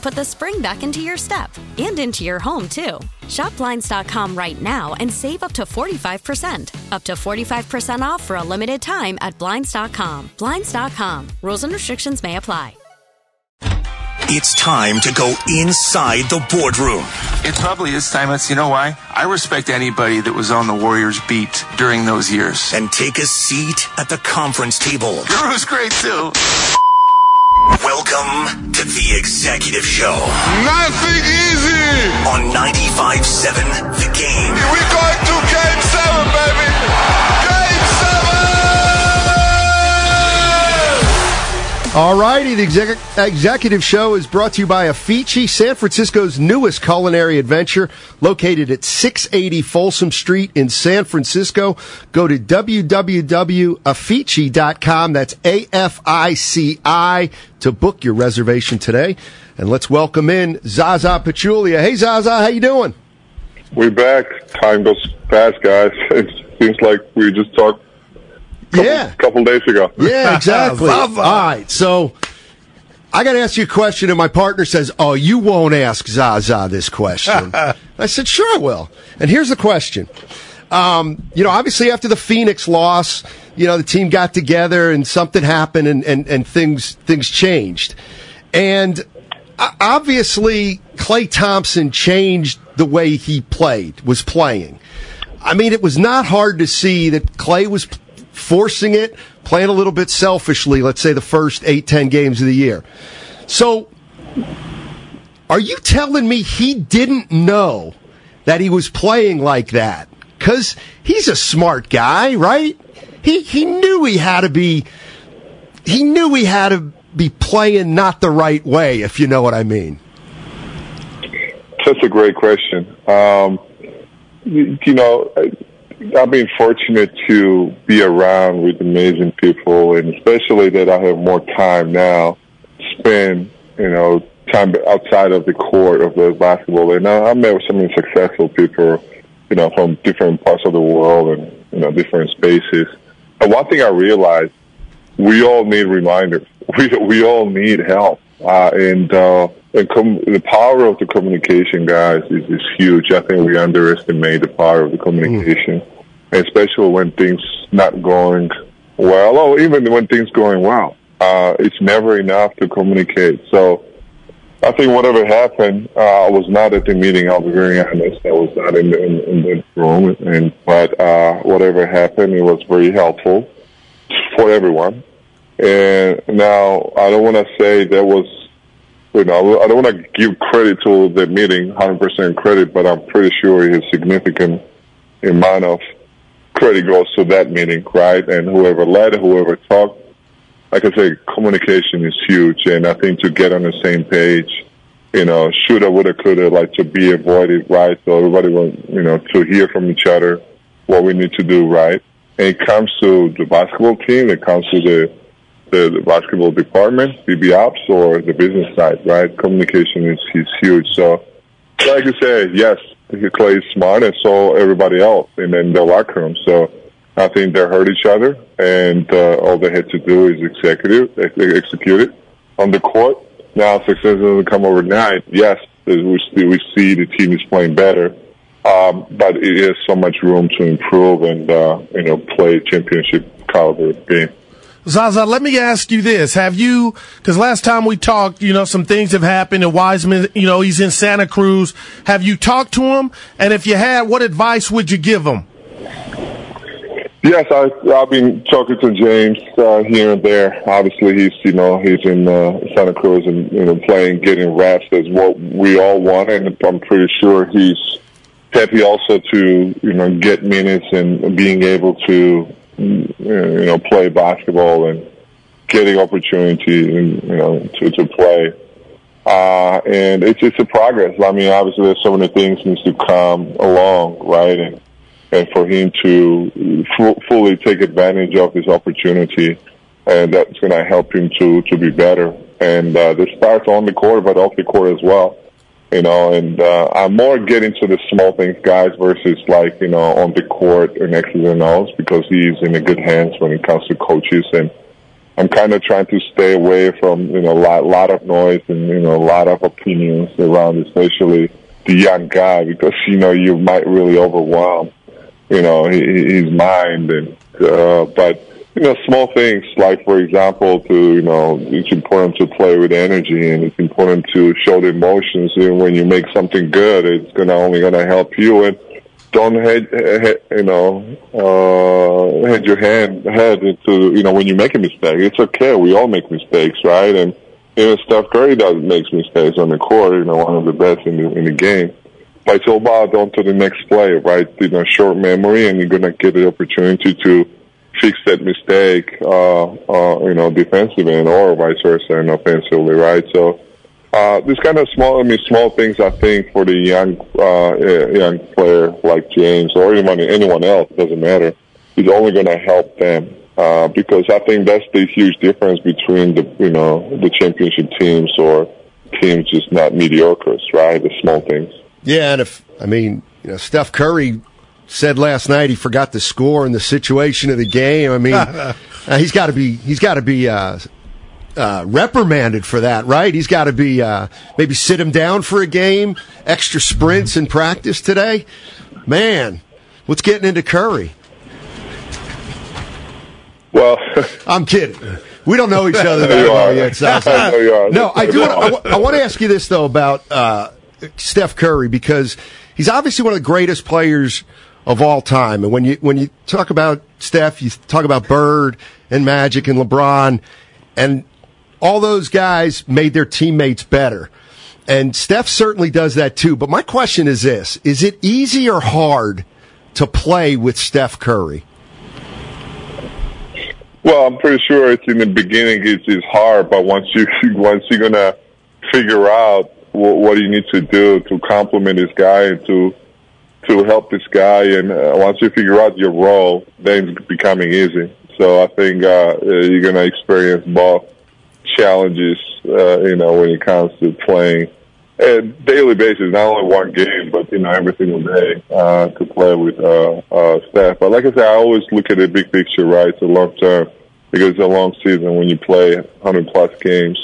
put the spring back into your step and into your home, too. Shop Blinds.com right now and save up to 45%. Up to 45% off for a limited time at Blinds.com. Blinds.com. Rules and restrictions may apply. It's time to go inside the boardroom. It probably is timeless. You know why? I respect anybody that was on the Warriors beat during those years. And take a seat at the conference table. Guru's great too. Welcome to the Executive Show Nothing easy. on 95.7 The Game. We're going to game All righty, the exec- executive show is brought to you by Afici, San Francisco's newest culinary adventure, located at 680 Folsom Street in San Francisco. Go to www.afici.com. That's A-F-I-C-I to book your reservation today. And let's welcome in Zaza Pachulia. Hey, Zaza, how you doing? We're back. Time goes fast, guys. It seems like we just talked Yeah. a couple days ago. Yeah, exactly. All right, so I got to ask you a question, and my partner says, "Oh, you won't ask Zaza this question." I said, "Sure, I will." And here's the question: um, You know, obviously after the Phoenix loss, you know the team got together and something happened, and and, and things things changed, and obviously Klay Thompson changed the way he played, was playing. I mean, it was not hard to see that Klay was forcing it, playing a little bit selfishly, let's say the first eight, ten games of the year. So, are you telling me he didn't know that he was playing like that? Because he's a smart guy, right? He, he knew he had to be, he knew he had to be playing not the right way, if you know what I mean. That's a great question. Um, you you know, I've been fortunate to be around with amazing people, and especially that I have more time now spend, you know, time outside of the court of the basketball. And I, I met with so many successful people, you know, from different parts of the world and you know different spaces. And one thing I realized, we all need reminders. We we all need help, uh, and uh, and com- the power of the communication, guys, is, is huge. I think we underestimate the power of the communication, especially when things not going well, or even when things going well. Uh, it's never enough to communicate. So I think whatever happened, uh, I was not at the meeting. I'll be very honest. I was not in the, in, in the room, and but uh, whatever happened, it was very helpful for everyone. And now I don't want to say there was, you know, I don't want to give credit to the meeting, 100% credit, but I'm pretty sure a significant amount of credit goes to that meeting, right? And whoever led, whoever talked, like I say, communication is huge, and I think to get on the same page, you know, shoulda, woulda, coulda, like to be avoided, right? So everybody will, you know, to hear from each other what we need to do, right? And it comes to the basketball team, it comes to the the, the basketball department, BB Ops, or the business side, right? Communication is, is huge. So, like you said, yes, Klay is smart, and so everybody else, and then the locker room. So I think they hurt each other, and uh, all they had to do is execute execute it on the court. Now success doesn't come overnight. Yes, we we see the team is playing better, um, but it is so much room to improve and uh, you know play championship caliber game. Zaza, let me ask you this. Have you, because last time we talked, you know, some things have happened and Wiseman, you know, he's in Santa Cruz. Have you talked to him? And if you had, what advice would you give him? Yes, I, I've been talking to James uh, here and there. Obviously, he's you know he's in uh, Santa Cruz and you know playing, getting reps is what we all want, and I'm pretty sure he's happy also to you know get minutes and being able to you know play basketball and getting opportunity and you know to to play. Uh, and it's it's a progress. I mean, obviously, there's so many things needs to come along, right? And and for him to f- fully take advantage of this opportunity, and that's going to help him to to be better. And uh, this starts on the court, but off the court as well. You know, and uh, I'm more getting to the small things, guys, versus like you know on the court and X's and O's because he's in a good hands when it comes to coaches and. I'm kind of trying to stay away from you know a lot, lot of noise and you know a lot of opinions around, especially the young guy, because you know you might really overwhelm you know, his mind. And uh, but you know, small things like, for example, to you know, it's important to play with energy, and it's important to show the emotions. And when you make something good, it's gonna only gonna help you. And don't head, head you know, uh, head your hand head into you know when you make a mistake. It's okay. We all make mistakes, right? And even Steph Curry does makes mistakes on the court. You know, one of the best in the in the game but it's all about on to the next play, right? You know, short memory, and you're gonna get the opportunity to fix that mistake, uh, uh, you know, defensively and or vice versa and offensively, right? So, uh, this kind of small, I mean, small things, I think, for the young, uh, young player like James or anyone, anyone else, doesn't matter, is only going to help them. Uh, because I think that's the huge difference between the, you know, the championship teams or teams just not mediocres, right? The small things. Yeah, and if I mean, you know, Steph Curry said last night he forgot the score and the situation of the game. I mean, uh, he's got to be he's got to be uh, uh, reprimanded for that, right? He's got to be uh, maybe sit him down for a game, extra sprints in practice today. Man, what's getting into Curry? Well, I'm kidding. We don't know each other that well yet. So no, I do. Want, I, I want to ask you this though about uh, Steph Curry because he's obviously one of the greatest players of all time. And when you when you talk about Steph, you talk about Bird and Magic and LeBron, and all those guys made their teammates better. And Steph certainly does that too. But my question is this: Is it easy or hard to play with Steph Curry? Well, I'm pretty sure it's in the beginning. It's, it's hard, but once you once you're gonna figure out what, what you need to do to complement this guy and to to help this guy. And uh, once you figure out your role, then it's becoming easy. So I think uh, you're going to experience both challenges, uh, you know, when it comes to playing at daily basis, not only one game, but you know, every single day uh, to play with uh, uh, Steph. But like I said, I always look at the big picture, right? A long term because it's a long season when you play 100 plus games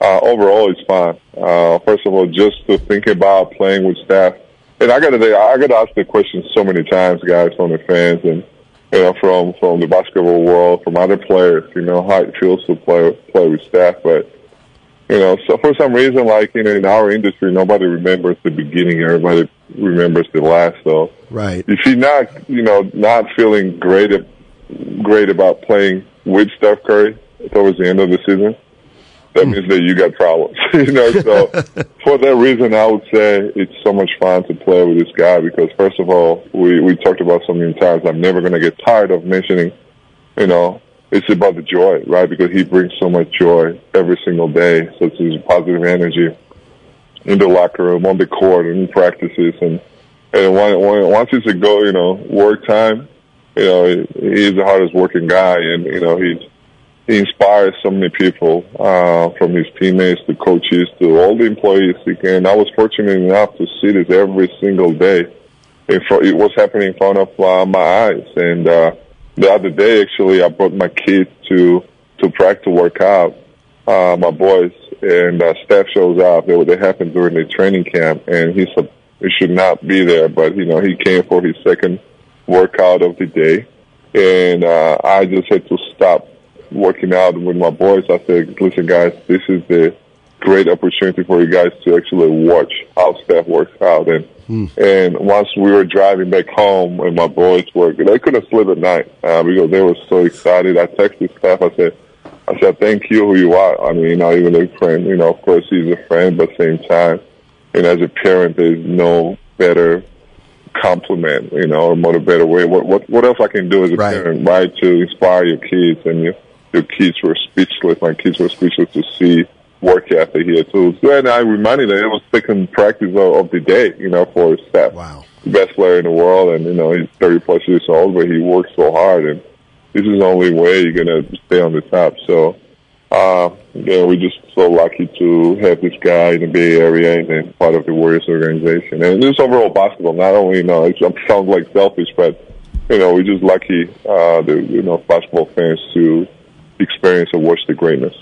uh, overall it's fine. Uh, first of all, just to think about playing with Steph, and I got to I got to ask the question so many times, guys, from the fans and you know from from the basketball world, from other players, you know how it feels to play play with Steph, but. You know, so for some reason, like you know, in our industry, nobody remembers the beginning. Everybody remembers the last. So, right. If you're not, you know, not feeling great, great about playing with Steph Curry towards the end of the season, that means that you got problems. you know, so for that reason, I would say it's so much fun to play with this guy because first of all, we we talked about so many times. I'm never going to get tired of mentioning. You know, it's about the joy, right? Because he brings so much joy every single day. So it's his positive energy in the locker room, on the court, and in practices, and and when, when, once it's a go, you know, work time. You know, he's the hardest working guy, and you know he's he inspires so many people, uh, from his teammates to coaches to all the employees. And I was fortunate enough to see this every single day. Front, it was happening in front of uh, my eyes. And uh, the other day, actually, I brought my kids to to practice to work out. Uh, my boys and uh, Steph shows up. They, they happened during the training camp, and he said he should not be there, but you know he came for his second workout of the day, and uh, I just had to stop working out with my boys. I said, "Listen, guys, this is the great opportunity for you guys to actually watch how Steph works out." And and once we were driving back home, and my boys were they couldn't sleep at night uh, because they were so excited. I texted Steph. I said. I said, thank you who you are. I mean, you know, even a friend, you know, of course he's a friend, but same time, and as a parent, there's no better compliment, you know, or more better way. What, what, what else I can do as a Right. parent, right, to inspire your kids and your, your kids were speechless. My kids were speechless to see work ethic here too. So, and I reminded them it was second practice of, of the day, you know, for Steph Wow. the best player in the world, and you know he's 30 plus years old, but he works so hard, and this is the only way you're gonna stay on the top. So, uh, yeah, we're just so lucky to have this guy in the Bay Area and then part of the Warriors organization, and this overall basketball. Not only, you know, it sounds like selfish, but you know, we're just lucky, uh, the you know basketball fans to experience and watch the greatness.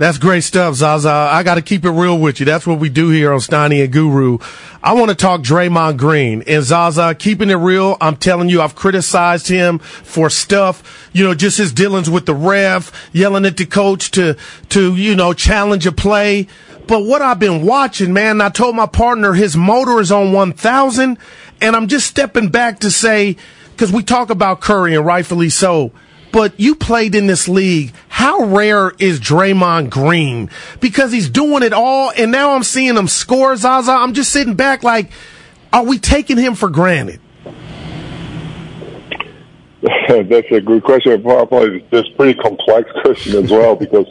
That's great stuff, Zaza. I got to keep it real with you. That's what we do here on Steiny and Guru. I want to talk Draymond Green and Zaza. Keeping it real, I'm telling you, I've criticized him for stuff. You know, just his dealings with the ref, yelling at the coach to to you know challenge a play. But what I've been watching, man, I told my partner his motor is on 1,000, and I'm just stepping back to say because we talk about Curry and rightfully so but you played in this league. How rare is Draymond Green? Because he's doing it all, and now I'm seeing him score, Zaza. I'm just sitting back like, are we taking him for granted? That's a good question. Probably a pretty complex question as well because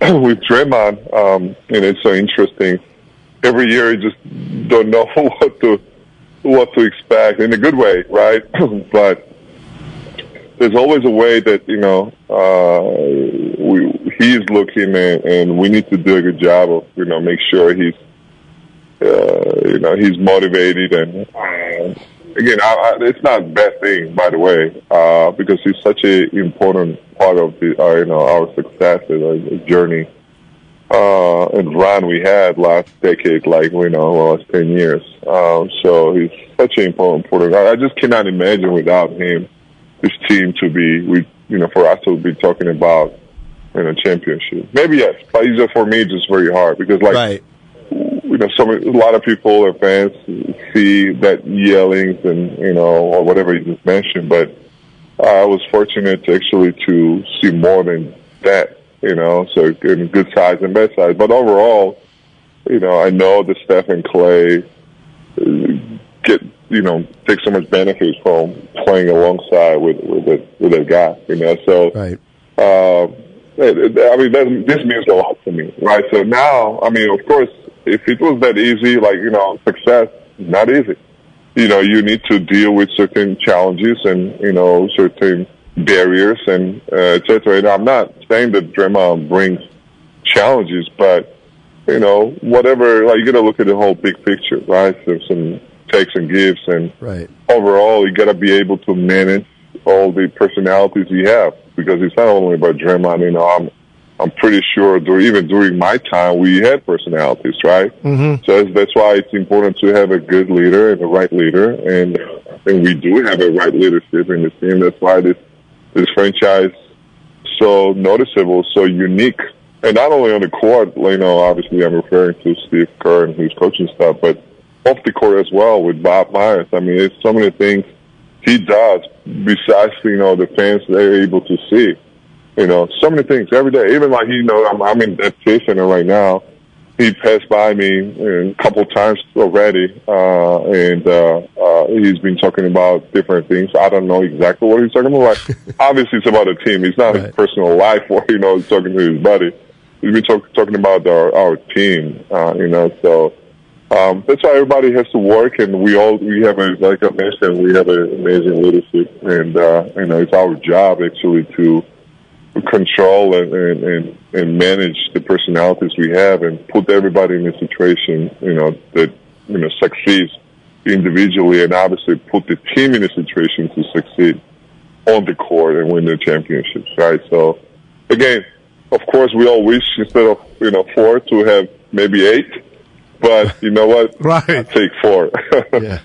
with Draymond, um, and it's so interesting. Every year, you just don't know what to what to expect in a good way, right? but there's always a way that you know uh, we he's looking and, and we need to do a good job of you know make sure he's uh, you know he's motivated and uh, again I, I, it's not a bad thing by the way uh, because he's such an important part of the uh, you know our success and our journey uh, and run we had last decade like you know last ten years. Um, so he's such an important important I, I just cannot imagine without him this team to be we you know for us to be talking about in a championship maybe yes but it's just for me just very hard because like Right. you know, some a lot of people and fans see that yellings and you know or whatever you just mentioned, but I was fortunate to actually to see more than that, you know, so in good size and bad size. But overall, you know, I know the Steph and Klay uh, get you know take so much benefit from playing alongside with with a, with a guy, you know, so. Right. Uh, I mean, that, this means a lot to me, right? So now, I mean, of course, if it was that easy, like, you know, success, not easy. You know, you need to deal with certain challenges and, you know, certain barriers and, uh, et cetera. And I'm not saying that Draymond brings challenges, but, you know, whatever, like, you gotta look at the whole big picture, right? There's some takes and gives and, Right. overall, you got to be able to manage all the personalities you have because it's not only about Draymond. You know, I'm I'm pretty sure dur even during my time we had personalities, right? Mm-hmm. So that's, that's why it's important to have a good leader and a right leader, and I think we do have a right leadership in the team. That's why this this franchise so noticeable, so unique. And not only on the court, you know, obviously I'm referring to Steve Kerr and his coaching staff, but off the court as well with Bob Myers. I mean, it's so many things he does besides, you know, the fans they're able to see. You know, so many things every day. Even like, you know, I'm, I'm in that Chase Center right now. He passed by me a couple times already, uh, and, uh, uh, he's been talking about different things. I don't know exactly what he's talking about. Like, obviously it's about the team. It's not his personal life or, you know, he's talking to his buddy. He's been talk, talking about our, our team, uh, you know, so, um, that's why everybody has to work, and we all we have a like I mentioned, we have an amazing leadership, and uh, you know it's our job actually to control and, and, and, and manage the personalities we have and put everybody in a situation, you know, that, you know, succeeds individually and obviously put the team in a situation to succeed on the court and win the championships, right? So again, of course, we all wish instead of, you know, four to have maybe eight, but you know what? Right. i take four. Yeah.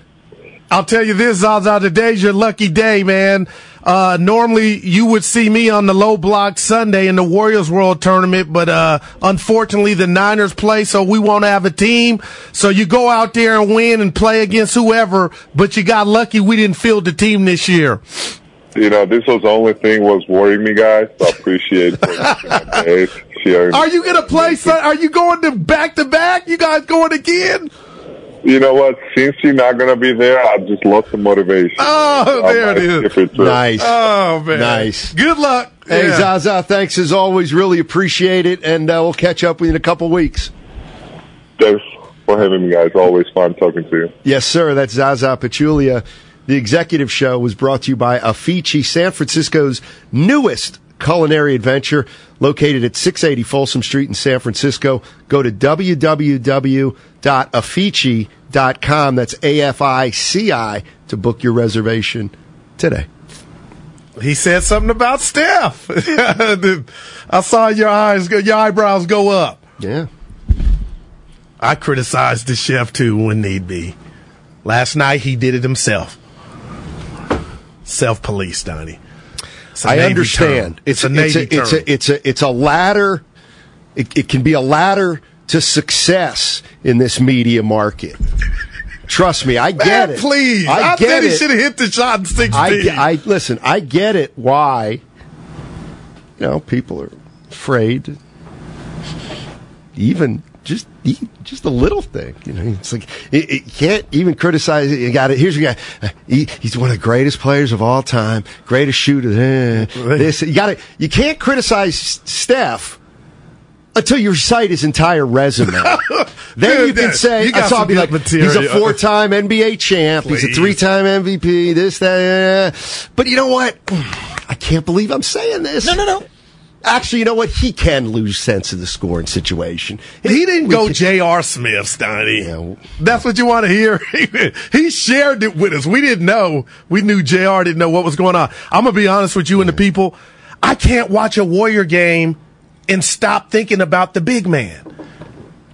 I'll tell you this, Zaza, today's your lucky day, man. Uh, normally you would see me on the low block Sunday in the Warriors World Tournament, but, uh, unfortunately the Niners play, so we won't have a team. So you go out there and win and play against whoever, but you got lucky we didn't field the team this year. you know, this was the only thing was worrying me, guys. So I appreciate it. Are you gonna play? Son? Are you going to back to back? You guys going again? You know what? Since you're not going to be there, I just lost the motivation. Oh, I there it is. it. Nice. Oh man, Nice. Good luck. Hey, Yeah. Zaza, thanks as always. Really appreciate it. And uh, we'll catch up with you in a couple weeks. Thanks for having me, guys. Always fun talking to you. Yes, sir. That's Zaza Pachulia. The executive show was brought to you by Afici, San Francisco's newest culinary adventure, located at 680 Folsom Street in San Francisco. Go to www.afici.com. That's A-F-I-C-I to book your reservation today. He said something about Steph. I saw your eyes go, your eyebrows go up. Yeah. I criticized the chef too when need be. Last night he did it himself. Self police, Donnie. It's I understand. term. It's, a it's a, it's a it's a it's a ladder. It, it can be a ladder to success in this media market. Trust me, I get Man, it. please. I, I, get it. should have hit the shot in 16. I, I listen. I get it. Why? You know, people are afraid. Even just just a little thing. You know, it's like it, it can't even criticize it. You got it. Here's your guy. Uh, He, he's one of the greatest players of all time. Greatest shooter. Eh, this you got to. You can't criticize Steph. Until you recite his entire resume, then you can say, you got I'll some be good like, he's a four-time NBA champ, he's a three-time MVP, this, that. But you know what? I can't believe I'm saying this. No, no, no. Actually, you know what? He can lose sense of the scoring situation. He didn't We go can- J.R. Smith, Stoney. Yeah. That's what you want to hear. he shared it with us. We didn't know. We knew J.R. didn't know what was going on. I'm going to be honest with you and the people. I can't watch a Warrior game and stop thinking about the big man,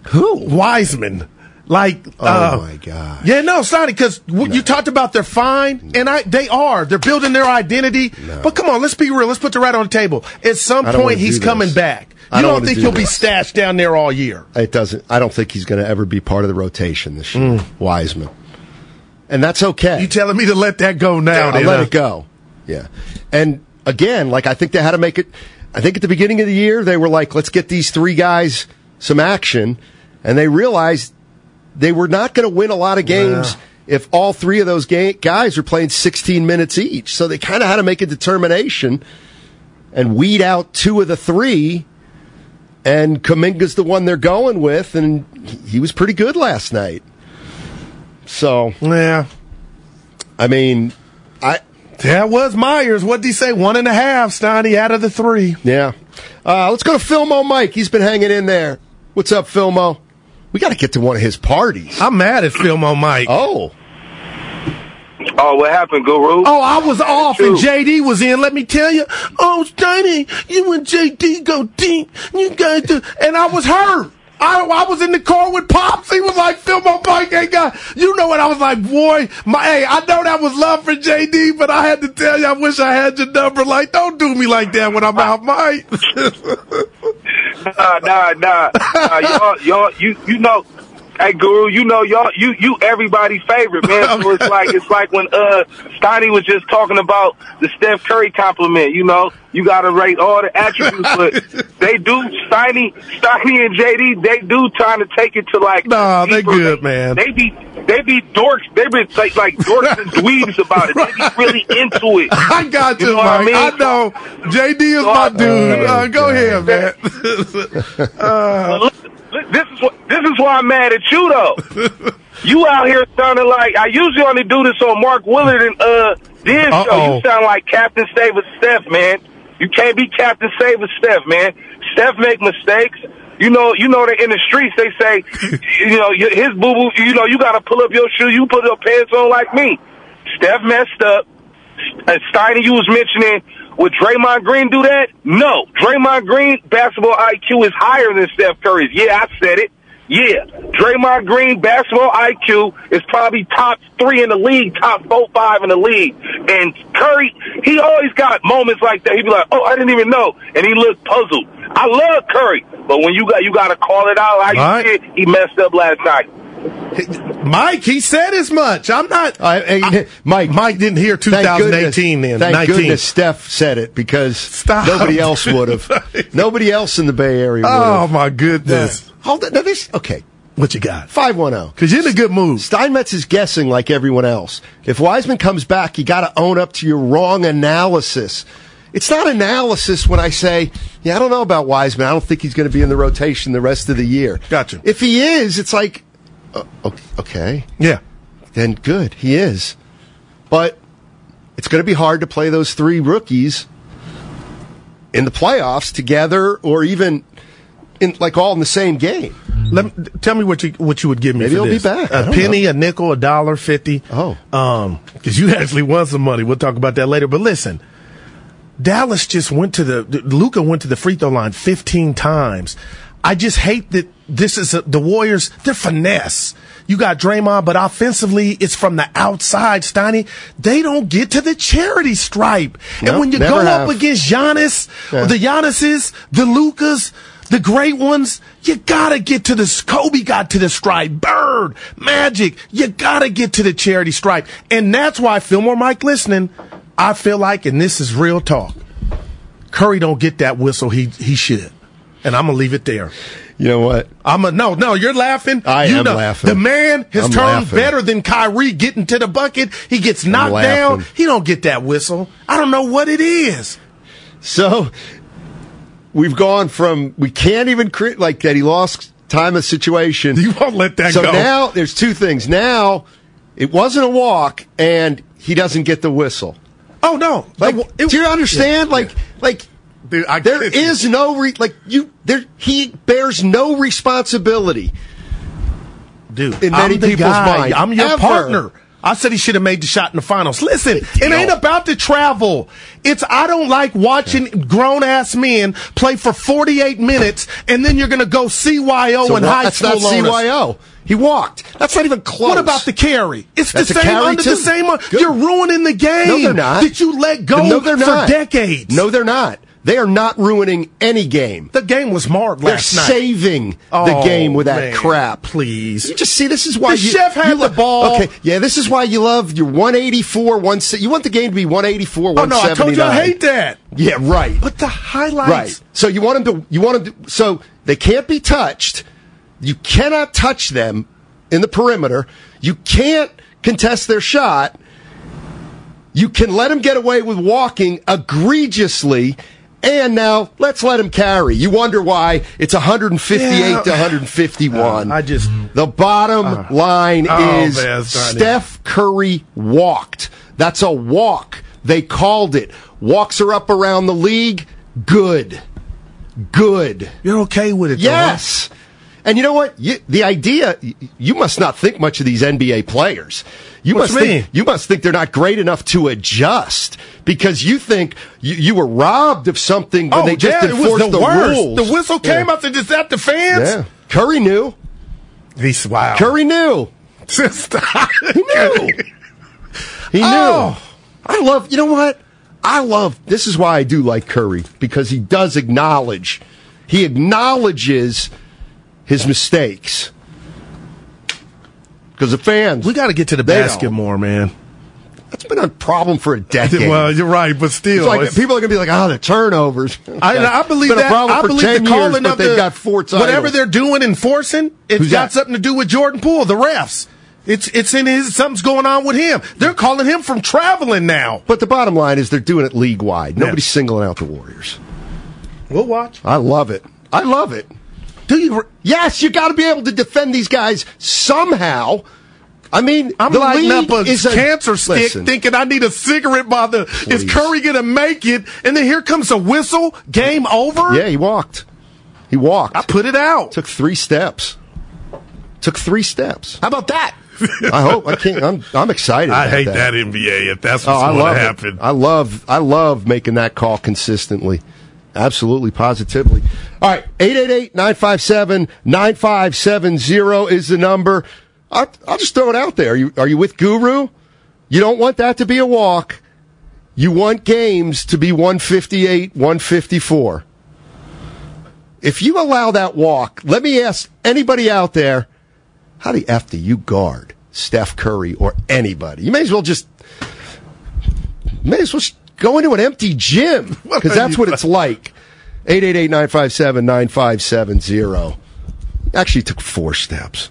Who? Wiseman. Like, Oh, uh, my God. Yeah, no, Stoney, because you talked about they're fine, and I they are. They're building their identity. But come on, let's be real. Let's put the right on the table. At some point, he's coming this. back. I You don't don't, think do he'll be stashed down there all year? It doesn't. I don't think he's going to ever be part of the rotation this year, Wiseman. And that's okay. You telling me to let that go now? I'll let it go. Yeah. And again, like I think they had to make it. I think at the beginning of the year they were like, let's get these three guys some action, and they realized they were not going to win a lot of games if all three of those ga- guys were playing 16 minutes each. So they kind of had to make a determination and weed out two of the three. And Kuminga's the one they're going with, and he was pretty good last night. So, Yeah. I mean, I That was Myers. What did he say? One and a half, Stoney, out of the three. Yeah. Uh, let's go to Fillmore Mike. He's been hanging in there. What's up, Fillmore? We got to get to one of his parties. I'm mad at Fillmore Mike. Oh. Oh, what happened, Guru? Oh, I was off True. and JD was in. Let me tell you. Oh, Stoney, you and JD go deep. You guys do. And I was hurt. I, I was in the car with Pops. He was like, Fillmore Mike ain't got. You know what? I was like, boy, my, hey, I know that was love for JD, but I had to tell you, I wish I had your number. Like, don't do me like that when I'm out, Mike. Nah, nah, nah. nah y'all, y'all, you, you know, hey, Guru, you know, y'all, you, you, everybody's favorite, man. So it's like, it's like when, uh, Steiny was just talking about the Steph Curry compliment, you know, you gotta rate all the attributes, but they do, Steiny, Steiny and JD, they do trying to take it to like, Nah, they deeper. good, man. They be, they be dorks, they be like, like dorks and dweebs about it. They be really into it. I got you, You know what I mean? I know. JD is my dude. Uh, go ahead, man. Look, this is what this is why I'm mad at you though. you out here sounding like I usually only do this on Mark Willard and uh Diz show. Uh-oh. You sound like Captain with Steph, man. You can't be Captain Save Steph, man. Steph make mistakes. You know, you know that in the streets they say, you know, his boo boo. You know, you got to pull up your shoe. You put your pants on like me. Steph messed up. Uh, Steiny, you was mentioning, would Draymond Green do that? No. Draymond Green basketball IQ is higher than Steph Curry's. Yeah, I said it. Yeah, Draymond Green basketball IQ is probably top three in the league, top four, five in the league. And Curry, he always got moments like that. He'd be like, "Oh, I didn't even know," and he looked puzzled. I love Curry, but when you got you got to call it out All right. he messed up last night. Mike, he said as much. I'm not. I, I, Mike, Mike didn't hear 2018 goodness, then. Thank 19. goodness Steph said it because Stop. nobody else would have. nobody else in the Bay Area would Oh my goodness. Hold on. This, okay. What you got? 510. Because you're in a good mood. Steinmetz is guessing like everyone else. If Wiseman comes back, you got to own up to your wrong analysis. It's not analysis when I say, yeah, I don't know about Wiseman. I don't think he's going to be in the rotation the rest of the year. Gotcha. If he is, it's like, uh, okay, Yeah. then good, he is. But it's going to be hard to play those three rookies in the playoffs together or even in like all in the same game. Let me, tell me what you what you would give me. Maybe for he'll be back. A penny, a nickel, a dollar, fifty. Oh. um, because you actually won some money. We'll talk about that later. But listen, Dallas just went to the Luka went to the free throw line fifteen times. I just hate that this is a, the Warriors. They're finesse. You got Draymond, but offensively, it's from the outside. Steiny, they don't get to the charity stripe. and when you go have. up against Giannis, Yeah. the Giannis's, the Lukas, the great ones, you gotta get to the, Kobe got to the stripe, Bird, Magic, you gotta get to the charity stripe. And that's why, Fillmore Mike listening, I feel like, and this is real talk, Curry don't get that whistle he, he should. And I'm gonna leave it there. You know what? I'm a no, no. You're laughing. I you am know, laughing. The man has I'm turned laughing. better than Kyrie getting to the bucket. He gets knocked down. He don't get that whistle. I don't know what it is. So we've gone from we can't even create like that he lost time of situation. You won't let that so go. So now there's two things. Now it wasn't a walk and he doesn't get the whistle. Oh no! Like, It- do you understand? Yeah, like, like Dude, I there is no re- like you there. He bears no responsibility. dude. in many people's guy. mind, I'm your ever. partner. I said he should have made the shot in the finals. Listen, it ain't about the travel. It's I don't like watching grown ass men play for 48 minutes and then you're going to go CYO So in high that's school. not on us. CYO. He walked. That's not even close. What about the carry? It's That's the same under too. the same. Good. You're ruining the game. No, they're not. That you let go No, they're for not. decades. No, they're not. They are not ruining any game. the game was marred They're night. saving the Oh, game with that man, crap. Please. You just see, this is why The you, chef had you the ball. Okay, yeah, this is why you love your 184, 1 You want the game to be 184, Oh no, I told you I hate that. Yeah, right. But the highlights. Right. So you want them to, you want them to, so they can't be touched. You cannot touch them in the perimeter. You can't contest their shot. You can let them get away with walking egregiously. And now let's let him carry. You wonder why it's 158 Yeah. to 151. Uh, I just- the bottom line Oh, is man, Steph Curry walked. That's a walk. They called it. Walks are up around the league. Good. Good. You're okay with it, though, Yes. And you know what? You, the idea, you must not think much of these NBA players. You What must you think, you must think they're not great enough to adjust because you think you, you were robbed of something when Oh, they just yeah, enforced the, the, rules. The whistle came Yeah. out to just at the fans. Yeah. Curry knew. He's wow. Curry knew. He knew. He knew. Oh. I love, you know what? I love, this is why I do like Curry, because he does acknowledge, he acknowledges his mistakes. Because the fans, We got to get to the basket don't. more, man. that's been a problem for a decade. Well, you're right, but still, It's like it's- people are going to be like, oh, the turnovers. I, I believe that. I believe 10 the calling but of the got four titles. whatever they're doing enforcing. It's Who's got that? something to do with Jordan Poole, the refs. It's it's in his something's going on with him. They're calling him from traveling now. But the bottom line is they're doing it league wide. Nobody's singling out the Warriors. We'll watch. I love it. I love it. Do you? Yes, you got to be able to defend these guys somehow. I mean, I'm the lighting up a is a- cancer stick, Listen. thinking I need a cigarette by the. Is Curry gonna make it? And then here comes a whistle. Game over. Yeah, he walked. He walked. I put it out. Took three steps. Took three steps. How about that? I hope I can't. I'm I'm excited. I hate that. that NBA if that's Oh, what's I going to it. I love I love making that call consistently. Absolutely, positively. All right, 888-957-9570 is the number. I'll, I'll just throw it out there. Are you, are you with Guru? You don't want that to be a walk. You want games to be 158, 154. If you allow that walk, let me ask anybody out there, how the F do you guard Steph Curry or anybody? You may as well just may as well go into an empty gym because that's what it's like. 888-957-9570. Actually took four steps.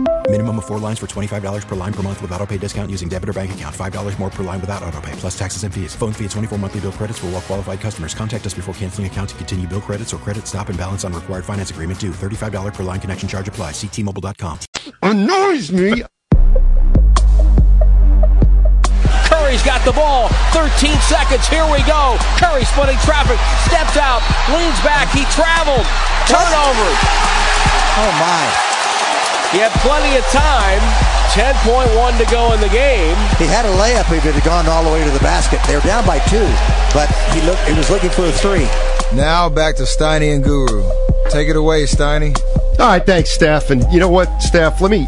Minimum of four lines for $25 per line per month with auto pay discount using debit or bank account. $5 more per line without auto pay, plus taxes and fees. Phone fee at 24 monthly bill credits for well qualified customers. Contact us before canceling account to continue bill credits or credit stop and balance on required finance agreement due. $35 per line connection charge applies. Ctmobile.com. annoys me. Curry's got the ball. 13 seconds. Here we go. Curry splitting traffic. Steps out. Leans back. He traveled. Turnover. Oh, my. He had plenty of time. 10.1 to go in the game. He had a layup if it had gone all the way to the basket. They were down by two, but he looked. He was looking for a three. Now back to Steiny and Guru. Take it away, Steiny. All right, thanks, Steph. And you know what, Steph? Let me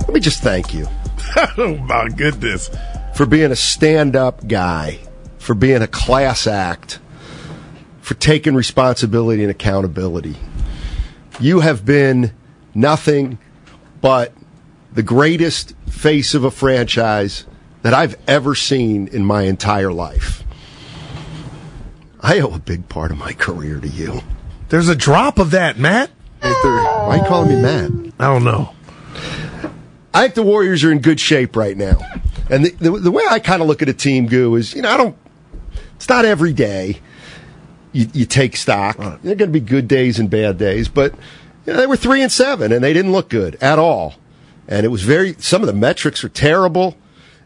let me just thank you oh my goodness. for being a stand-up guy, for being a class act, for taking responsibility and accountability. You have been nothing but the greatest face of a franchise that I've ever seen in my entire life. I owe a big part of my career to you. There's a drop of that, Matt. Why are you calling me Matt? I don't know. I think the Warriors are in good shape right now. And the, the, the way I kind of look at a team, Goo, is, you know, I don't, it's not every day you, you take stock. There are going to be good days and bad days, but you know, they were three and seven and they didn't look good at all. And it was very, some of the metrics were terrible.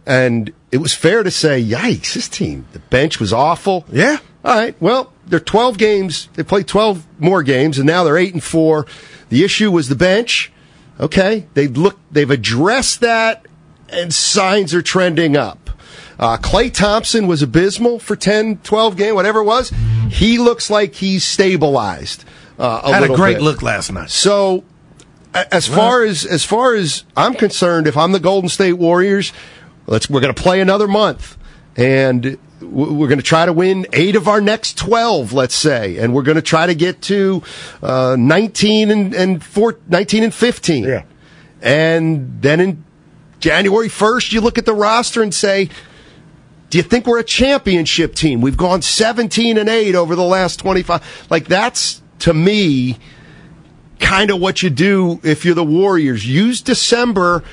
And it was fair to say, yikes, this team, the bench was awful. Yeah. All right. Well, they're 12 games. They played 12 more games, and now they're 8 and 4. The issue was the bench. Okay. They've looked, they've addressed that, and signs are trending up. Uh, Klay Thompson was abysmal for 10, 12 games, whatever it was. He looks like he's stabilized. Uh, a Had a great bit. look last night. So, as far as as far as I'm concerned, if I'm the Golden State Warriors, let's we're going to play another month, and we're going to try to win eight of our next 12, let's say, and we're going to try to get to uh, 19 and, and four, 19 and 15. Yeah. And then in January 1st, you look at the roster and say, do you think we're a championship team? We've gone 17 and 8 over the last 25. Like, that's, to me, kind of what you do if you're the Warriors. Use December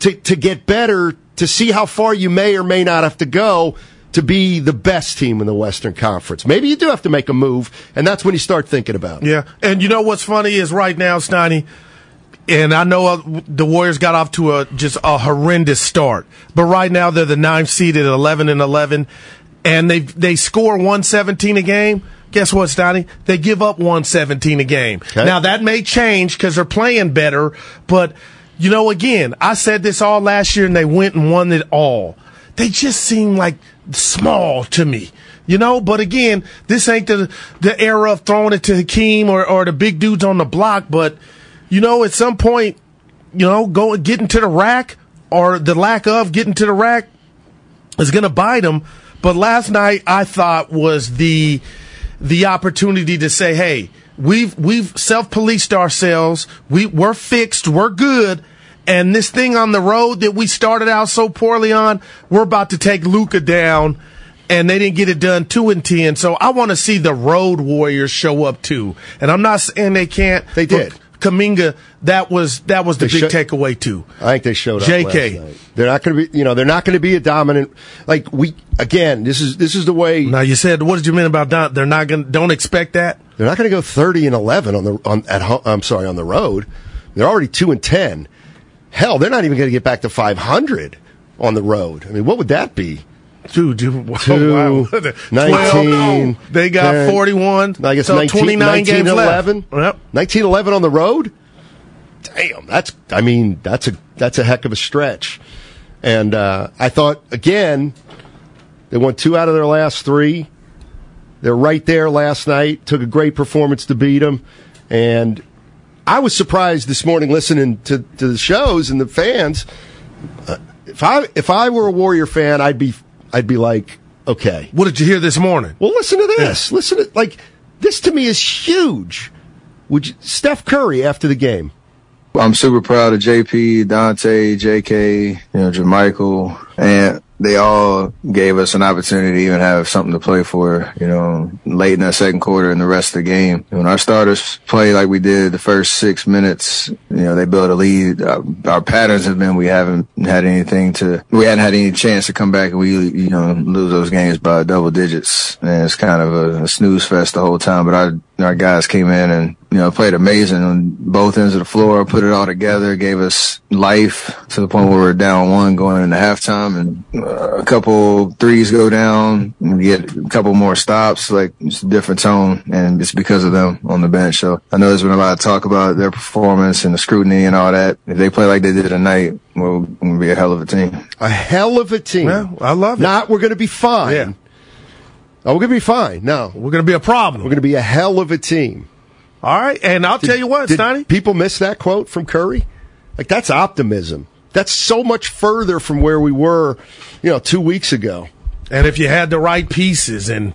to, to get better, to see how far you may or may not have to go to be the best team in the Western Conference. Maybe you do have to make a move, and that's when you start thinking about it. Yeah. And you know what's funny is right now, Steiny, and I know uh, the Warriors got off to a just a horrendous start, but right now they're the ninth seed at 11 and 11, and they they score 117 a game. Guess what, Steiny? They give up 117 a game. Okay. Now that may change because they're playing better, but you know, again, I said this all last year, and they went and won it all. They just seem like small to me. You know, but again, this ain't the the era of throwing it to Hakeem or, or the big dudes on the block, but you know, at some point, you know, going getting to the rack or the lack of getting to the rack is going to bite them. But last night, I thought was the the opportunity to say, "Hey, we've we've self policed ourselves. We we're fixed. We're good." And this thing on the road that we started out so poorly on, we're about to take Luka down and they didn't get it done two and ten. So I want to see the road warriors show up too. And I'm not saying they can't. They did. Kuminga, that was that was the They big sho- takeaway too. I think they showed up. JK. They're not going to be, you know, they're not going to be a dominant. Like we again, this is this is the way. Now you said, what did you mean about that? They're not going. Don't expect that. They're not going to go thirty and eleven on the on at home. I'm sorry, on the road. They're already two and ten. Hell, they're not even going to get back to five hundred on the road. I mean, what would that be? Dude, dude wow, Two, wow. 19, Twelve. They got 10, 41. I guess so 19, 29 19 games and left. 11. Yep. 19 11 on the road? Damn, that's I mean, that's a that's a heck of a stretch. And uh, I thought again, they won two out of their last three. They're right there last night. Took a great performance to beat them, and I was surprised this morning listening to, to the shows and the fans. Uh, if I if I were a Warrior fan, I'd be I'd be like, okay. What did you hear this morning? Well, listen to this. Listen to like this to me is huge. Would you, Steph Curry after the game? I'm super proud of JP, Donte, JK, you know, JaMychal, and they all gave us an opportunity to even have something to play for, you know, late in that second quarter and the rest of the game. When our starters play like we did the first six minutes, you know, they build a lead. Our, our patterns have been we haven't had anything to, we hadn't had any chance to come back and we, you know, lose those games by double digits. And it's kind of a, a snooze fest the whole time, but our, our guys came in and, you know, played amazing on both ends of the floor, put it all together, gave us life to the point where we're down one going into halftime and uh, a couple threes go down and get a couple more stops. Like it's a different tone and it's because of them on the bench. So I know there's been a lot of talk about their performance and the scrutiny and all that. If they play like they did tonight, we're going to be a hell of a team. A hell of a team. Yeah, I love it. Not we're going to be fine. Yeah. Oh, we're going to be fine. No, We're going to be a problem. we're going to be a hell of a team. All right, and I'll tell you what, Did Steiny. people miss that quote from Curry? Like that's optimism. That's so much further from where we were, you know, two weeks ago. And if you had the right pieces and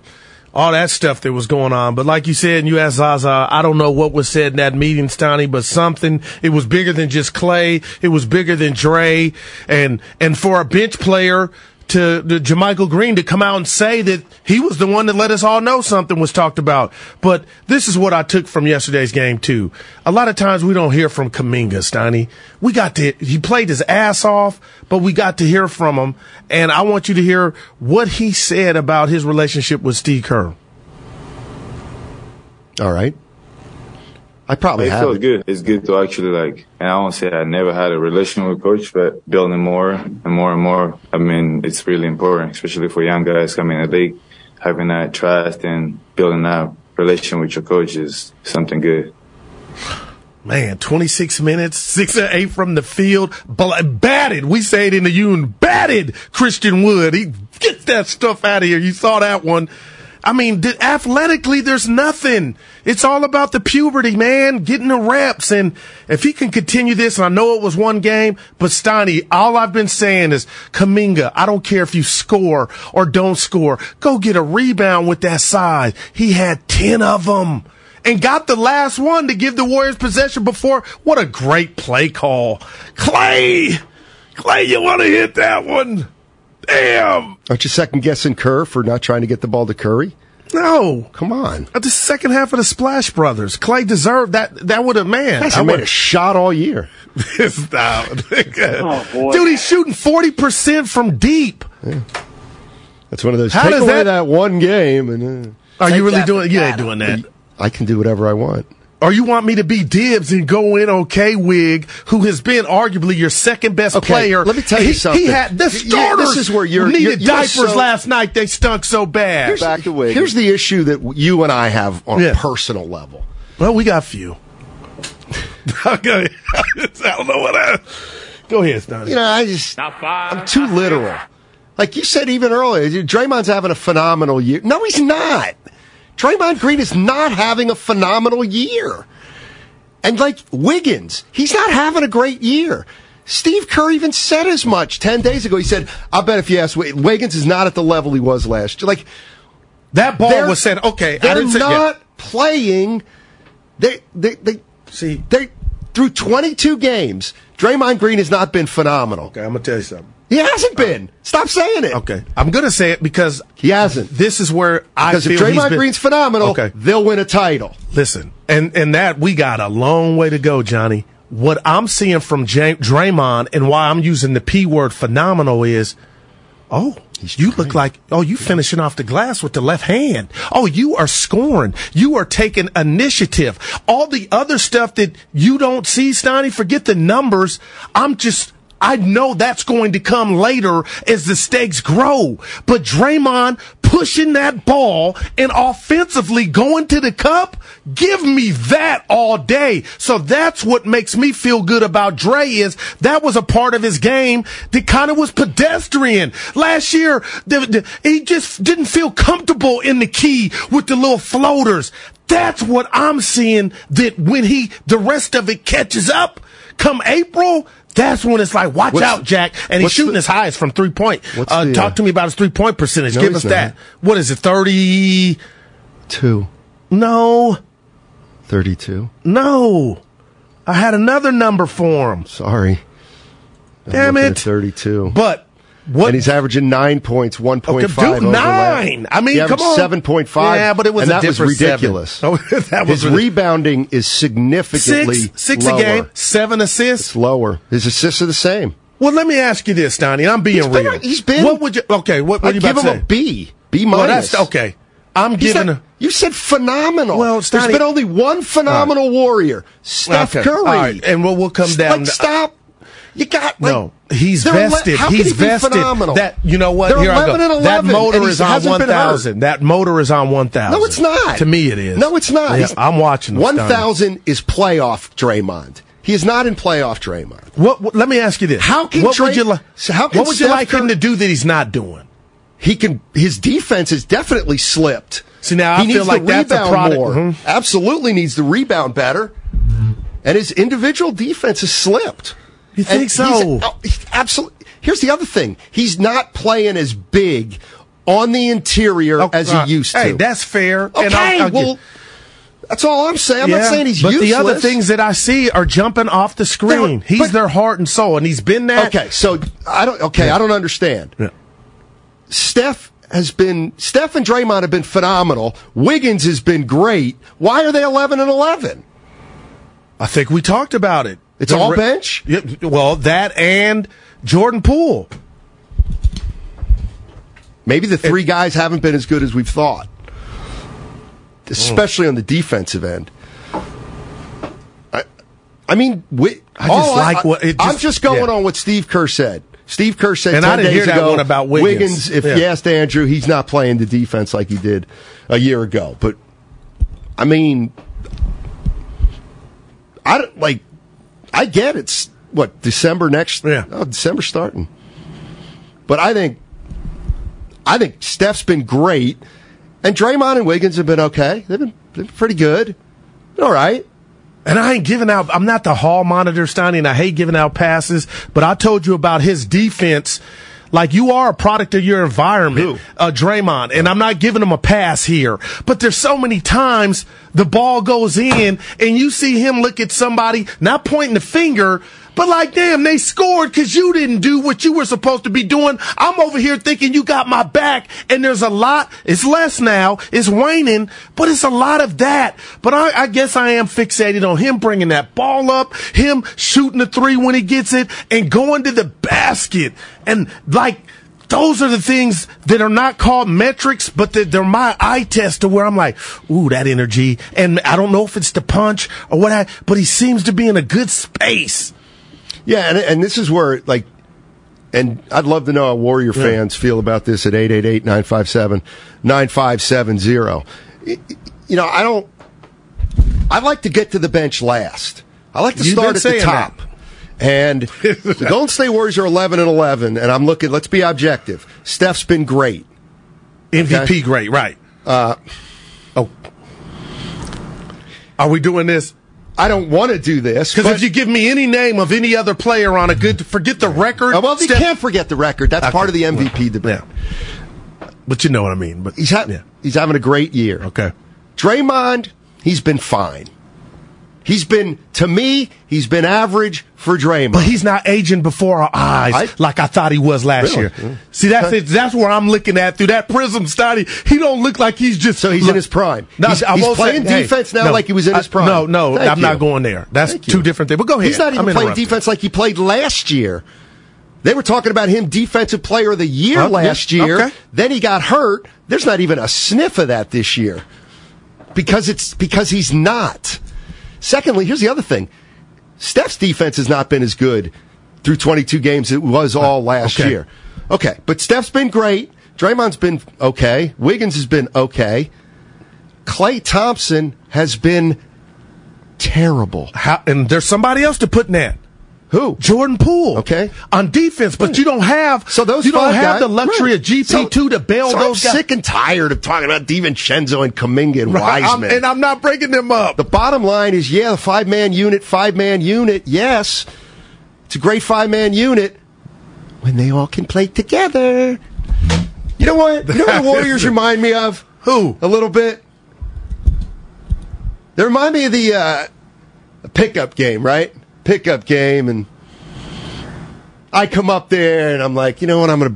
all that stuff that was going on. But like you said, and you asked Zaza, I don't know what was said in that meeting, Stoney, but something, it was bigger than just Klay. It was bigger than Dre. And, and for a bench player to, to JaMychal Green to come out and say that he was the one that let us all know something was talked about. But this is what I took from yesterday's game too. A lot of times we don't hear from Kuminga, Steiny. We got to, he played his ass off, but we got to hear from him. And I want you to hear what he said about his relationship with Steve Kerr. All right. I probably it have. feels good. It's good to actually like, and I won't say I never had a relation with coach, but building more and more and more. I mean, it's really important, especially for young guys coming in the league. Having that trust and building that relation with your coach is something good. Man, 26 minutes, six or eight from the field, batted. We say it in the union, batted Christian Wood. He get that stuff out of here. You saw that one. I mean, th- athletically, there's nothing. It's all about the puberty, man, getting the reps. And if he can continue this, and I know it was one game, but Stani, all I've been saying is, Kuminga, I don't care if you score or don't score. Go get a rebound with that size. He had 10 of them and got the last one to give the Warriors possession before. What a great play call. Klay! Klay, you want to hit that one? Damn! Aren't you second guessing Kerr for not trying to get the ball to Curry? No. Come on. At the second half of the Splash Brothers, Klay deserved that. That would have, man. I made a shot all year. Stop. Oh, boy. Dude, he's shooting 40% from deep. Yeah. That's one of those. How take does away that- that, one game, and uh, Are you really doing? You ain't doing that. I can do whatever I want. Or you want me to be dibs and go in on K Wig, who has been arguably your second best Okay, player? let me tell you he, something. He had the Yeah, starters. this is where you're- needed you're- you're diapers so- last night. They stunk so bad. Here's, here's the issue that you and I have on a personal level. Well, we got few. okay. I don't know what I. Go ahead, Stoney. You know, I just I'm too literal. Like you said even earlier, Draymond's having a phenomenal year. No, he's not. Draymond Green is not having a phenomenal year. And like Wiggins, he's not having a great year. Steve Kerr even said as much 10 days ago. He said, I bet if you ask Wiggins is not at the level he was last year. Like that ball was said. Okay, I they're didn't say- yeah. not playing. They, they, they, see, they, through 22 games, Draymond Green has not been phenomenal. Okay, I'm going to tell you something. He hasn't been. Stop saying it. Okay, I'm going to say it because he hasn't. This is where I Because if he's Draymond Green's phenomenal, Okay. they'll win a title. Listen, and and that we got a long way to go, Johnny. What I'm seeing from J- Draymond and why I'm using the P word phenomenal is, oh, you look like, oh, you finishing off the glass with the left hand. Oh, you are scoring. You are taking initiative. All the other stuff that you don't see, Steiny, forget the numbers. I'm just, I know that's going to come later as the stakes grow. But Draymond pushing that ball and offensively going to the cup, give me that all day. So that's what makes me feel good about Dre is that was a part of his game that kind of was pedestrian. Last year, the, the, he just didn't feel comfortable in the key with the little floaters. That's what I'm seeing that when he, the rest of it catches up come April, that's when it's like, watch What's- out, Jack. And he's shooting the- as high as from three point. Uh, the, talk uh, to me about his three point percentage. No, Give us that. What is it, 32. No, 32. no. I had another number for him. Sorry. I'm Damn it. 32. But what? And he's averaging nine points, 1.5 Okay, dude, nine. I mean, come on. 7.5. Yeah, but it was and that was different seven. ridiculous. Oh, that was His ridiculous. rebounding is significantly Six, six lower. a game, seven assists. It's lower. His assists are the same. Well, let me ask you this, Donnie. I'm being He's been- real. he's been- What would you? Okay, what, are you give him say? a B. B Well, minus. that's okay. I'm He's giving. not- a, you said phenomenal. Well, there's been only one phenomenal warrior, Steph Okay, Curry. all right, and we'll, we'll come down. Like, stop. You got like, no, he's they're ele- vested. he's he vested. phenomenal? That you know what? They're Here I go. and that motor is on one thousand. That motor is on one thousand. No, it's not. To me, it is. No, it's not. Yeah, I'm watching. this, thousand is playoff Draymond. He is not in playoff Draymond. What, what? Let me ask you this. How can what Dray- would you like? how can what would you like him to do that he's not doing? He can. His defense has definitely slipped. So now he I needs feel like that's a product- more. Mhm. Absolutely needs to rebound better. And his individual defense has slipped. You think so? oh, absolutely. Here's the other thing. He's not playing as big on the interior as he Uh, used to. Hey, that's fair. okay. and I'll, I'll well, give- that's all I'm saying. I'm Yeah, not saying he's but useless. the other things that I see are jumping off the screen. They- He's but- their heart and soul, and he's been that. Okay, so I don't. Okay, I don't understand. Yeah. Steph has been. Steph and Draymond have been phenomenal. Wiggins has been great. Why are they eleven and eleven? I think we talked about it. It's all bench? Yeah, well, that and Jordan Poole. Maybe the three guys haven't been as good as we've thought, especially on the defensive end. I, I mean, we, I just like what- it I'm just- just going yeah. on what Steve Kerr said. Steve Kerr said And 10 I didn't days hear that ago, one about Wiggins. if Yeah. you asked Andrew, he's not playing the defense like he did a year ago. But I mean, I don't like. I get it's what December next. Yeah. oh, December starting. But I think, I think Steph's been great, And Draymond and Wiggins have been okay. They've been, they've been pretty good. All right. And I ain't giving out, I'm not the hall monitor, Steiny, and I hate giving out passes, but I told you about his defense. Like you are a product of your environment, uh, Draymond, and I'm not giving him a pass here. But there's so many times the ball goes in and you see him look at somebody, not pointing the finger, but like, damn, they scored because you didn't do what you were supposed to be doing. I'm over here thinking you got my back, and there's a lot. It's less now. It's waning, but it's a lot of that. But I, I guess I am fixated on him bringing that ball up, him shooting the three when he gets it, and going to the basket, and like. Those are the things that are not called metrics, but they're my eye test to where I'm like, ooh, that energy. And I don't know if it's the punch or what, I, but he seems to be in a good space. Yeah, and, and this is where, like, and I'd love to know how Warrior Yeah. fans feel about this at 888 957 9570. You know, I don't, I like to get to the bench last. I like to You've start at the top. And the Golden State Warriors are 11 and 11, and I'm looking, let's be objective. Steph's been great. MVP great, right. Uh, oh. Are we doing this? I don't want to do this. Because if you give me any name of any other player on a good, forget the record. Oh, well, you can't forget the record. That's Okay. part of the MVP debate. But you know what I mean. But He's, ha- he's having a great year. Okay. Draymond, he's been fine. He's been, to me, he's been average for Draymond. But he's not aging before our eyes I- like I thought he was last Really? year. Yeah. See, that's it. That's where I'm looking at through that prism study. He don't look like he's just. So he's in his prime. No, He's- he's won't say- playing hey, defense now no, like he was in his prime. No, no, Thank I'm you. not going there. That's Thank two you. different things. But go ahead. He's not even I'm playing defense like he played last year. They were talking about him defensive player of the year Oh, yeah, last year. okay. Then he got hurt. There's not even a sniff of that this year. Because it's because he's not. Secondly, here's the other thing. Steph's defense has not been as good through 22 games as it was all last okay. year. Okay, but Steph's been great. Draymond's been okay. Wiggins has been okay. Klay Thompson has been terrible. How, and there's somebody else to put in that. Who? Jordan Poole. Okay. On defense, but you don't have So those you don't have guys- the luxury right. of GP two to bail so those I'm guys. sick and tired of talking about DiVincenzo and Kuminga and Right, I'm- Wiseman. and I'm not breaking them up. the bottom line is, yeah, the five man unit, five man unit, yes, it's a great five man unit when they all can play together. You know what? You know what the Warriors remind me of? Who? A little bit. They remind me of the uh, pickup game, right? Pickup game, and I come up there and I'm like, you know what? I'm gonna,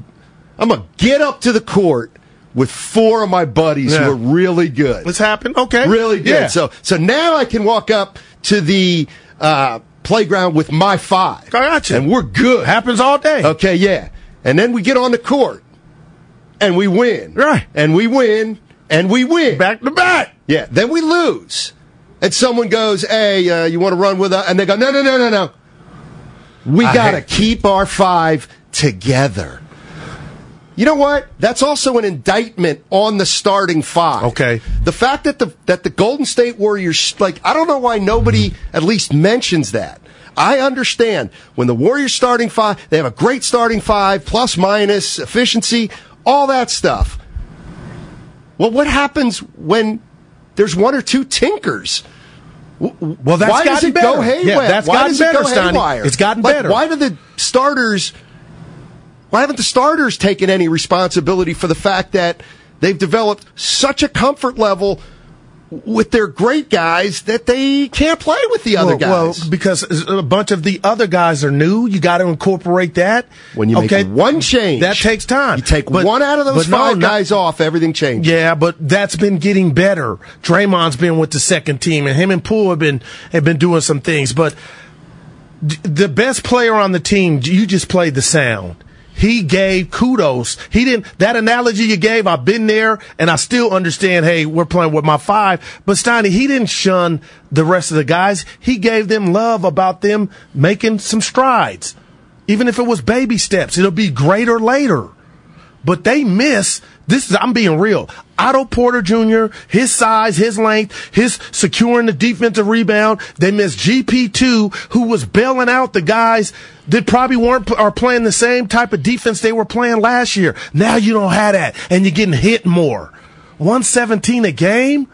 I'm gonna get up to the court with four of my buddies Yeah. who are really good. What's happened? Okay. Really good. Yeah. So, so now I can walk up to the uh, playground with my five. Gotcha. And we're good. Happens all day. Okay, yeah. And then we get on the court and we win. Right. And we win and we win. Back to back. Yeah. Then we lose. And someone goes, hey, uh, you want to run with us? And they go, no, no, no, no, no. We got to keep our five together. You know what? That's also an indictment on the starting five. Okay. The fact that the that the Golden State Warriors like I don't know why nobody at least mentions that. I understand when the Warriors starting five, they have a great starting five, plus minus efficiency, all that stuff. Well, what happens when there's one or two tinkers? Well, that's why gotten it go better. haywire? Yeah, that's why gotten does it better, go haywire? It's gotten Like, better. Why do the starters? Why haven't the starters taken any responsibility for the fact that they've developed such a comfort level with their great guys that they can't play with the other well, guys? Well, because a bunch of the other guys are new, you got to incorporate that. when you make okay, one change, that takes time. You take But- one out of those but no, five not- guys off, everything changes. Yeah, but that's been getting better. Draymond's been with the second team, and him and Poole have been have been doing some things. But d- the best player on the team, you just played the sound. He gave kudos. He didn't. That analogy you gave, I've been there, and I still understand. Hey, we're playing with my five. But Steiny, he didn't shun the rest of the guys. He gave them love about them making some strides, even if it was baby steps. It'll be greater later but they miss. This is, I'm being real. Otto Porter Jr., his size, his length, his securing the defensive rebound. They miss GP2, who was bailing out the guys that probably weren't, are playing the same type of defense they were playing last year. Now you don't have that, and you're getting hit more. 117 a game.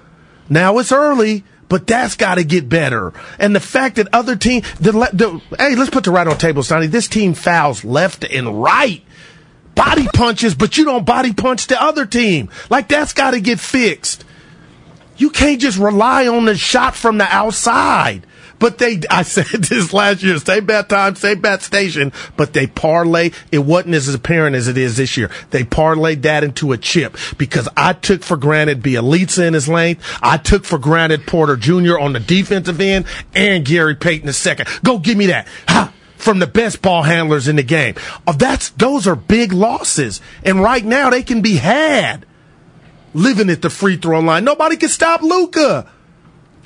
Now it's early, but that's got to get better. And the fact that other team, the, the, hey, let's put the right on the table, Sonny. This team fouls left and right. Body punches, but you don't body punch the other team. Like that's got to get fixed. You can't just rely on the shot from the outside. But they, I said this last year, same bat time, same bat station, but they parlay, it wasn't as apparent as it is this year. They parlayed that into a chip because I took for granted Bjelica in his length. I took for granted Porter Jr. on the defensive end and Gary Payton the second. Go give me that. Ha! From the best ball handlers in the game. Oh, that's, those are big losses. And right now they can be had living at the free throw line. Nobody can stop Luka.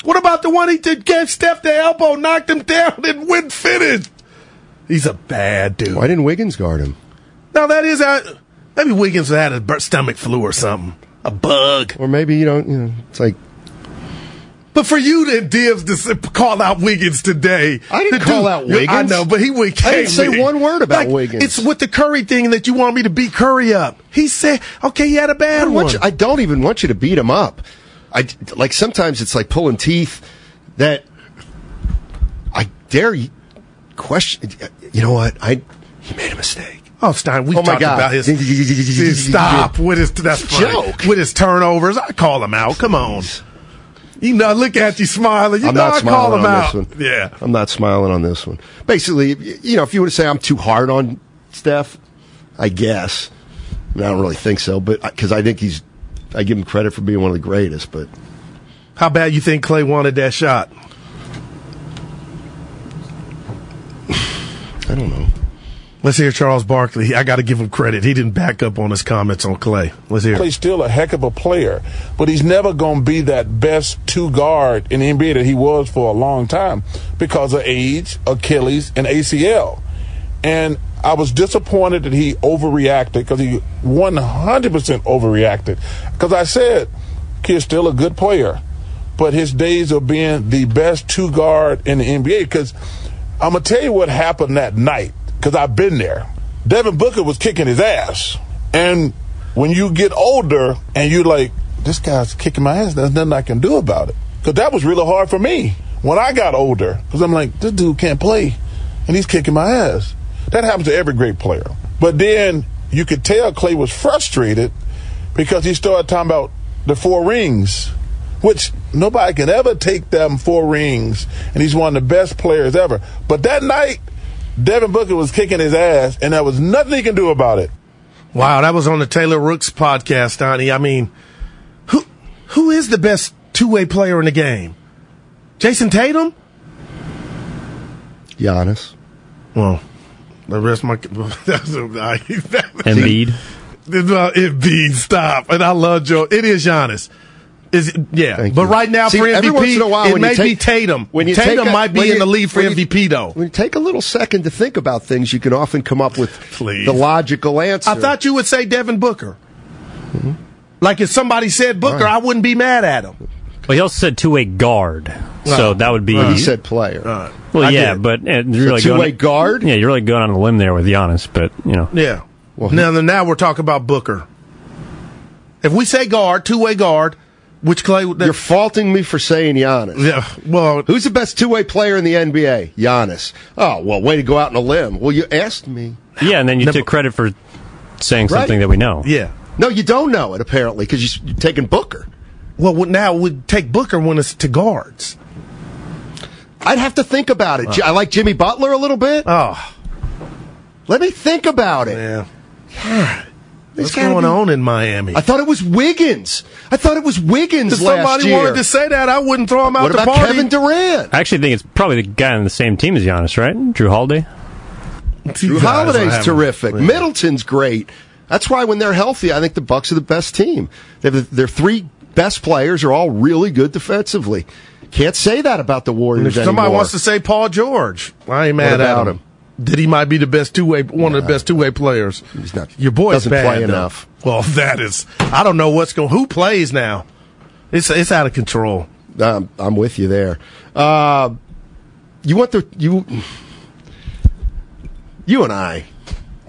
What about the one he did gave Steph the elbow, knocked him down, and went finished? He's a bad dude. Why didn't Wiggins guard him? Now that is a, maybe Wiggins had a stomach flu or something, a bug, or maybe you don't. You know, it's like. But for you to Dibbs to call out Wiggins today, I didn't call dude, out Wiggins. I know, but he I didn't say one word about like, Wiggins. It's with the Curry thing that you want me to beat Curry up. He said, "Okay, he had a bad I, one." you, I don't even want you to beat him up. I like sometimes it's like pulling teeth. That I dare you question. You know what? I he made a mistake. Oh, Stein, we oh talked God. about his. stop with his. That's funny. Joke. with his turnovers. I call him out. Come on. You know, look at you smiling. You I'm know, not I smiling on out. this one. Yeah. I'm not smiling on this one. Basically, you know, if you were to say I'm too hard on Steph, I guess. I, mean, I don't really think so, but because I think he's, I give him credit for being one of the greatest. But How bad you think Klay wanted that shot? I don't know. Let's hear Charles Barkley. I got to give him credit. He didn't back up on his comments on Klay. Let's hear. Klay's still a heck of a player, but he's never going to be that best two guard in the NBA that he was for a long time because of age, Achilles, and ACL. And I was disappointed that he overreacted because he 100% overreacted. Because I said, kid's still a good player, but his days of being the best two guard in the NBA. Because I'm going to tell you what happened that night because I've been there. Devin Booker was kicking his ass. And when you get older and you're like, this guy's kicking my ass, there's nothing I can do about it. Because that was really hard for me when I got older. Because I'm like, this dude can't play and he's kicking my ass. That happens to every great player. But then you could tell Klay was frustrated because he started talking about the four rings, which nobody can ever take them four rings. And he's one of the best players ever. But that night, Devin Booker was kicking his ass, and there was nothing he can do about it. Wow, that was on the Taylor Rooks podcast, Donnie. I mean, who who is the best two way player in the game? Jayson Tatum? Giannis. Well, the rest of my that's a, I, Embiid. Well, Embiid, stop. And I love Joe. It is Giannis. Is it, yeah, Thank but you. right now See, for every MVP, once in a while it may take- be Tatum. when you Tatum a- might be when in the lead for when you- MVP though. When you take a little second to think about things, you can often come up with Please. the logical answer. I thought you would say Devin Booker. Like if somebody said Booker, I wouldn't be mad at him. Well, he also said two-way guard, so that would be. Well, he said player. Well, I yeah, did. but uh, you're really two-way going, guard? Yeah, you're really going on a limb there with Giannis, but you know. Yeah. Well, now, now we're talking about Booker. If we say guard, two way guard, which Klay? That, You're faulting me for saying Giannis. yeah. Well, Who's the best two-way player in the NBA? Giannis. Oh, well, way to go out on a limb. Well, you asked me. Yeah, and then you took credit for saying Right. something that we know. yeah. No, you don't know it apparently because you're taking Booker. Well, now we take Booker when it's to guards. I'd have to think about it. I like Jimmy Butler a little bit. Oh, Let me think about it. yeah. There's What's going be- on in Miami? I thought it was Wiggins. I thought it was Wiggins if last somebody year. wanted to say that, I wouldn't throw him out what the about party. Kevin Durant? I actually think it's probably the guy on the same team as Giannis, right? Jrue Holiday. Jrue You guys are Holiday's terrific. Yeah. Middleton's great. That's why when they're healthy, I think the Bucks are the best team. Their three best players are all really good defensively. Can't say that about the Warriors if somebody anymore. wants to say Paul George, I ain't mad about at him. That he might be the best two way, one of the best two way players. He's not. Your boy's doesn't bad, play though. enough. Well, that is. I don't know what's going. Who plays now? It's it's out of control. Um, I'm with you there. Uh, you want the you you and I.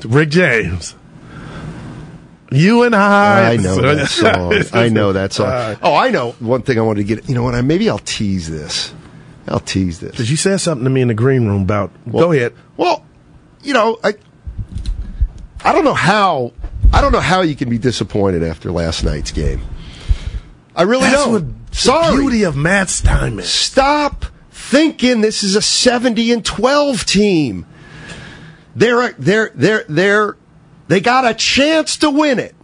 Rick James. You and I. I know that song. I know that song. Oh, I know one thing I wanted to get. You know what? I maybe I'll tease this. I'll tease this. Did you say something to me in the green room about. Well- go ahead. Well, you know, I I don't know how I don't know how you can be disappointed after last night's game. I really That's don't. Sorry. the beauty of Matt Steinmetz. Stop thinking this is a 70 and 12 team. They're they're they're they're they got a chance to win it.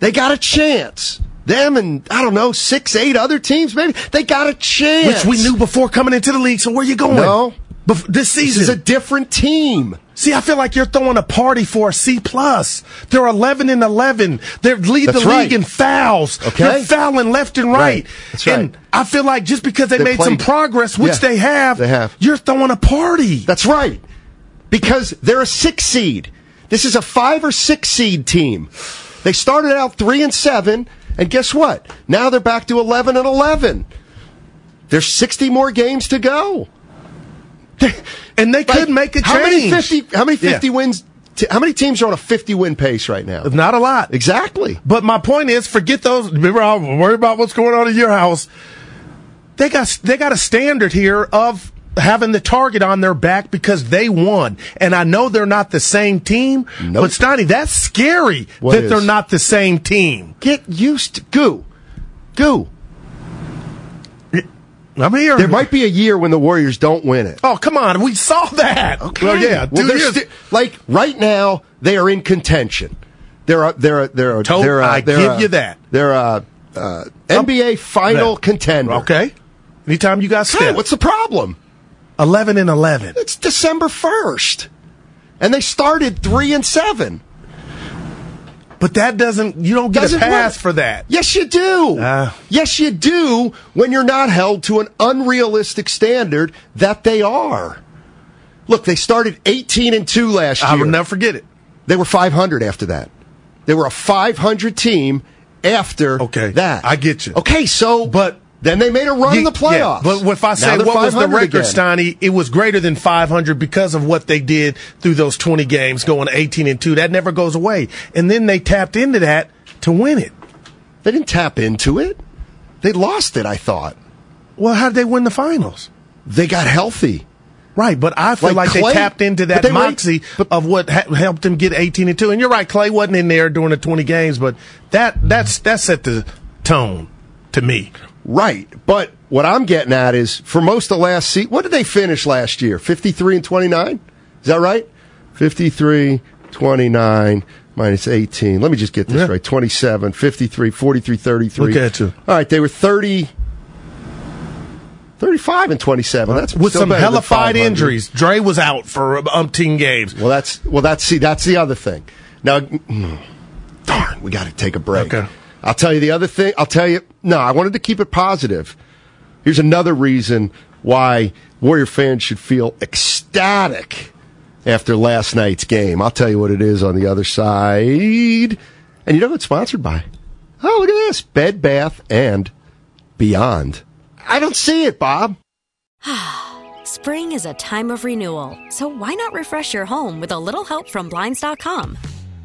They got a chance. Them and I don't know six, eight other teams, maybe they got a chance. Which we knew before coming into the league. So where you going? No, Bef- this season this is a different team. See, I feel like you're throwing a party for a C plus. They're 11 and 11. They're lead That's the right. league in fouls. Okay. They're fouling left and right. Right. That's right. And I feel like just because they, They made some progress, which Yeah. they have, They have. you're throwing a party. That's right. Because they're a six seed. This is a five or six seed team. They started out three and seven, and guess what? Now they're back to eleven and eleven. There's sixty more games to go. And they could make a How many change. fifty? How many Yeah. fifty wins? How many teams are on a fifty win pace right now? Not a lot. Exactly. But my point is, forget those. Remember, I'm worried about what's going on in your house. They got they got a standard here of having the target on their back because they won. And I know they're not the same team, but Steiny, that's scary What that is? they're not the same team. Get used to goo, goo. I'm here. There might be a year when the Warriors don't win it. Oh, come on. We saw that. Okay. Well, yeah. Well, they're sti- like right now they are in contention. They're a, they're a, they're a, To- they're a, I they're give a- you that. They're a, uh, NBA final that. contender. Okay. Anytime you got Hey, what's the problem? 11 and 11. It's December first, and they started three and seven. But that doesn't, you don't get Doesn't a pass work. for that. Yes, you do. Ah. yes, you do. When you're not held to an unrealistic standard that they are. Look, they started 18 and two last year. I will never forget it. They were 500 after that. They were a 500 team after Okay. that. I get you. Okay, so But then they made a run in the Yeah, playoffs. but if I say what was the record. Steiny, it was greater than 500 because of what they did through those 20 games, going 18 and 2. That never goes away. And then they tapped into that to win it. They didn't tap into it. They lost it, I thought. Well, how did they win the finals? They got healthy. Right, but I feel Like like, Klay- they tapped into that they were- moxie of what ha- helped them get 18 and 2. And you're right, Klay wasn't in there during the 20 games, but that that's that set the tone to me. Right. But what I'm getting at is for most of the last seat, what did they finish last year? 53 and 29? Is that right? 53, 29 minus 18. Let me just get this Yeah. right. 27, 53, 43, 33. Look at you. All right. They were 30, 35 and 27. That's With some hellified injuries. Dre was out for umpteen games. Well, that's well. That's see. That's the other thing. Now, mm, darn, we got to take a break. Okay. I'll tell you the other thing. I'll tell you. No, I wanted to keep it positive. Here's another reason why Warrior fans should feel ecstatic after last night's game. I'll tell you what it is on the other side. And you know it's sponsored by? Oh, look at this: Bed Bath and Beyond. I don't see it, Bob. Spring is a time of renewal, so why not refresh your home with a little help from Blinds.com?